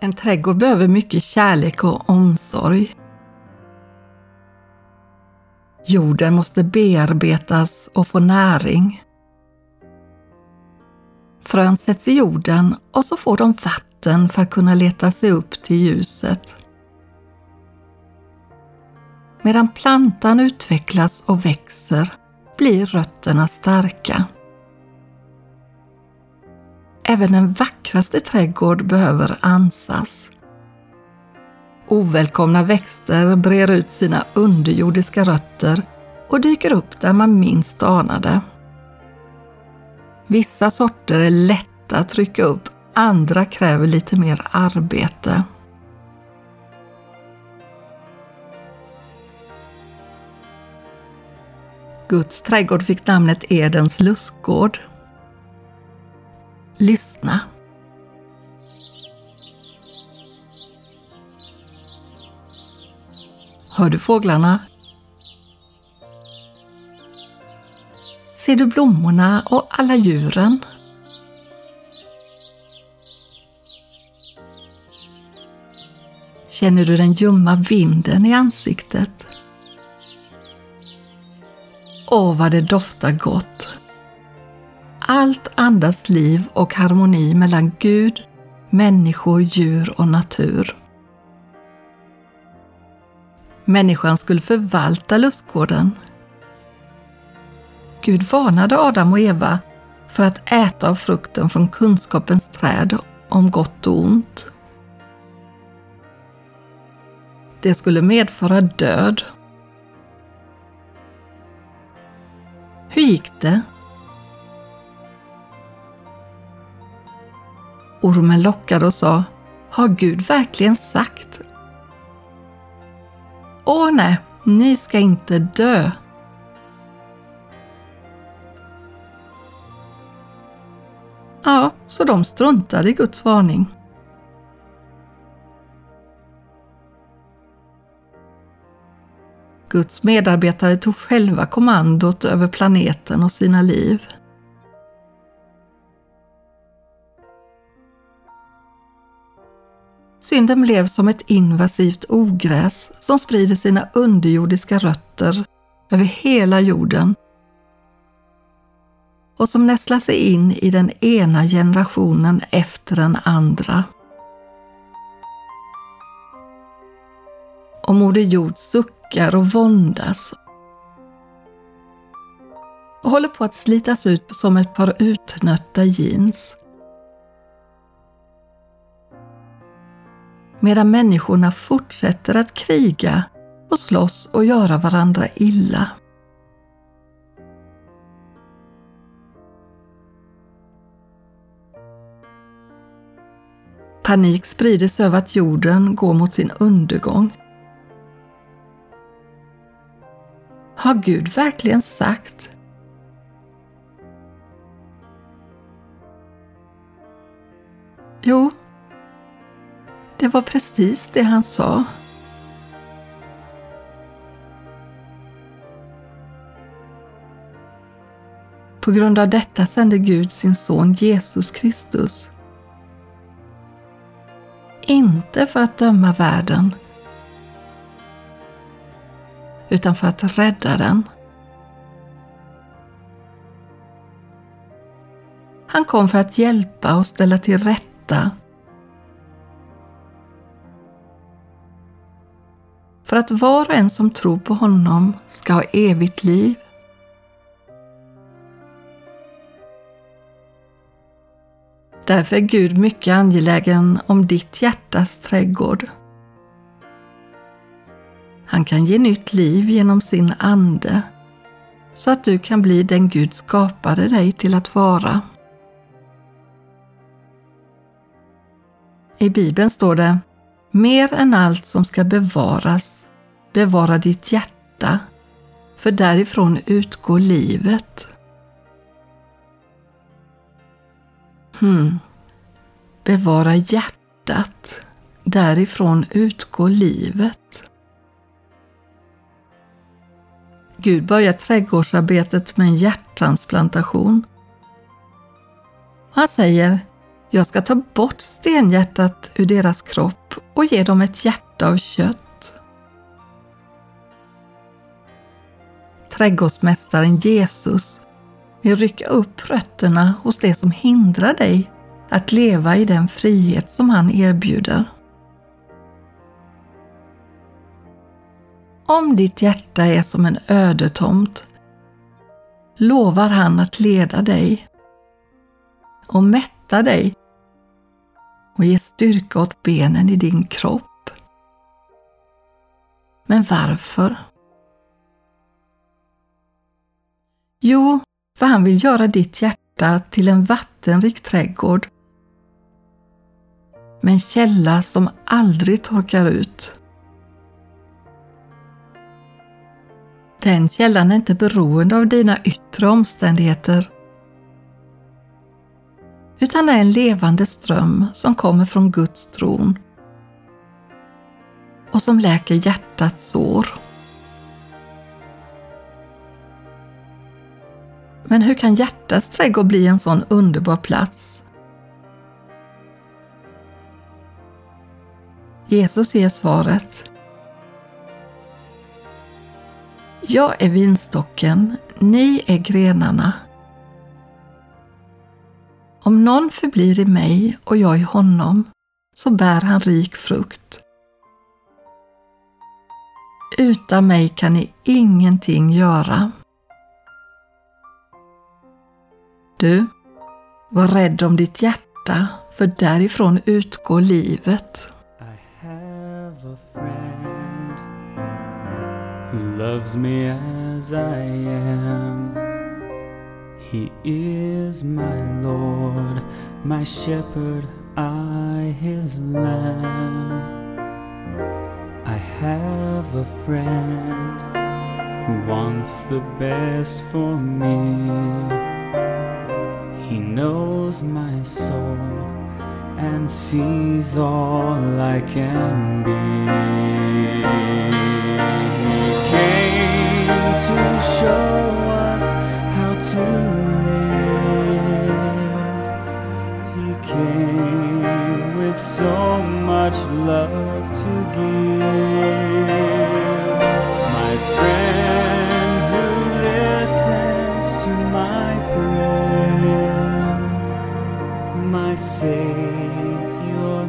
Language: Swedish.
En trädgård behöver mycket kärlek och omsorg. Jorden måste bearbetas och få näring. Frön sätts i jorden och så får de vatten för att kunna leta sig upp till ljuset. Medan plantan utvecklas och växer blir rötterna starka. Även den vackraste trädgård behöver ansas. Ovälkomna växter brer ut sina underjordiska rötter och dyker upp där man minst anade. Vissa sorter är lätta att trycka upp, andra kräver lite mer arbete. Guds trädgård fick namnet Edens lustgård. Lyssna. Hör du fåglarna? Ser du blommorna och alla djuren? Känner du den ljumma vinden i ansiktet? Åh, vad det doftar gott! Allt andas liv och harmoni mellan Gud, människor, djur och natur. Människan skulle förvalta lustgården. Gud varnade Adam och Eva för att äta av frukten från kunskapens träd om gott och ont. Det skulle medföra död Hur gick det? Ormen lockade och sa, har Gud verkligen sagt? Åh nej, ni ska inte dö. Ja, så de struntade i Guds varning. Guds medarbetare tog själva kommandot över planeten och sina liv. Synden blev som ett invasivt ogräs som sprider sina underjordiska rötter över hela jorden och som nästlar sig in i den ena generationen efter den andra. Och Moder Jord suckar suckar och våndas och håller på att slitas ut som ett par utnötta jeans. Medan människorna fortsätter att kriga och slåss och göra varandra illa. Panik sprider sig över att jorden går mot sin undergång. Har Gud verkligen sagt? Jo, det var precis det han sa. På grund av detta sände Gud sin son Jesus Kristus. Inte för att döma världen, utan för att rädda den. Han kom för att hjälpa och ställa till rätta. För att var och en som tror på honom ska ha evigt liv. Därför är Gud mycket angelägen om ditt hjärtas trädgård. Han kan ge nytt liv genom sin ande så att du kan bli den Gud skapade dig till att vara. I Bibeln står det Mer än allt som ska bevaras, bevara ditt hjärta, för därifrån utgår livet. Hmm. Bevara hjärtat, därifrån utgår livet. Gud börjar trädgårdsarbetet med en hjärttransplantation. Han säger Jag ska ta bort stenhjärtat ur deras kropp och ge dem ett hjärta av kött. Trädgårdsmästaren Jesus vill rycka upp rötterna hos det som hindrar dig att leva i den frihet som han erbjuder. Om ditt hjärta är som en ödetomt lovar han att leda dig och mätta dig och ge styrka åt benen i din kropp. Men varför? Jo, för han vill göra ditt hjärta till en vattenrik trädgård med en källa som aldrig torkar ut. Den källan är inte beroende av dina yttre omständigheter utan är en levande ström som kommer från Guds tron och som läker hjärtats sår. Men hur kan hjärtats trädgård bli en sån underbar plats? Jesus ger svaret. Jag är vinstocken, ni är grenarna. Om någon förblir i mig och jag i honom, så bär han rik frukt. Utan mig kan ni ingenting göra. Du, var rädd om ditt hjärta, för därifrån utgår livet. I have a friend who loves me as I am. He is my Lord, my shepherd, I his lamb. I have a friend who wants the best for me. He knows my soul and sees all I can be. He came to show us how to Savior,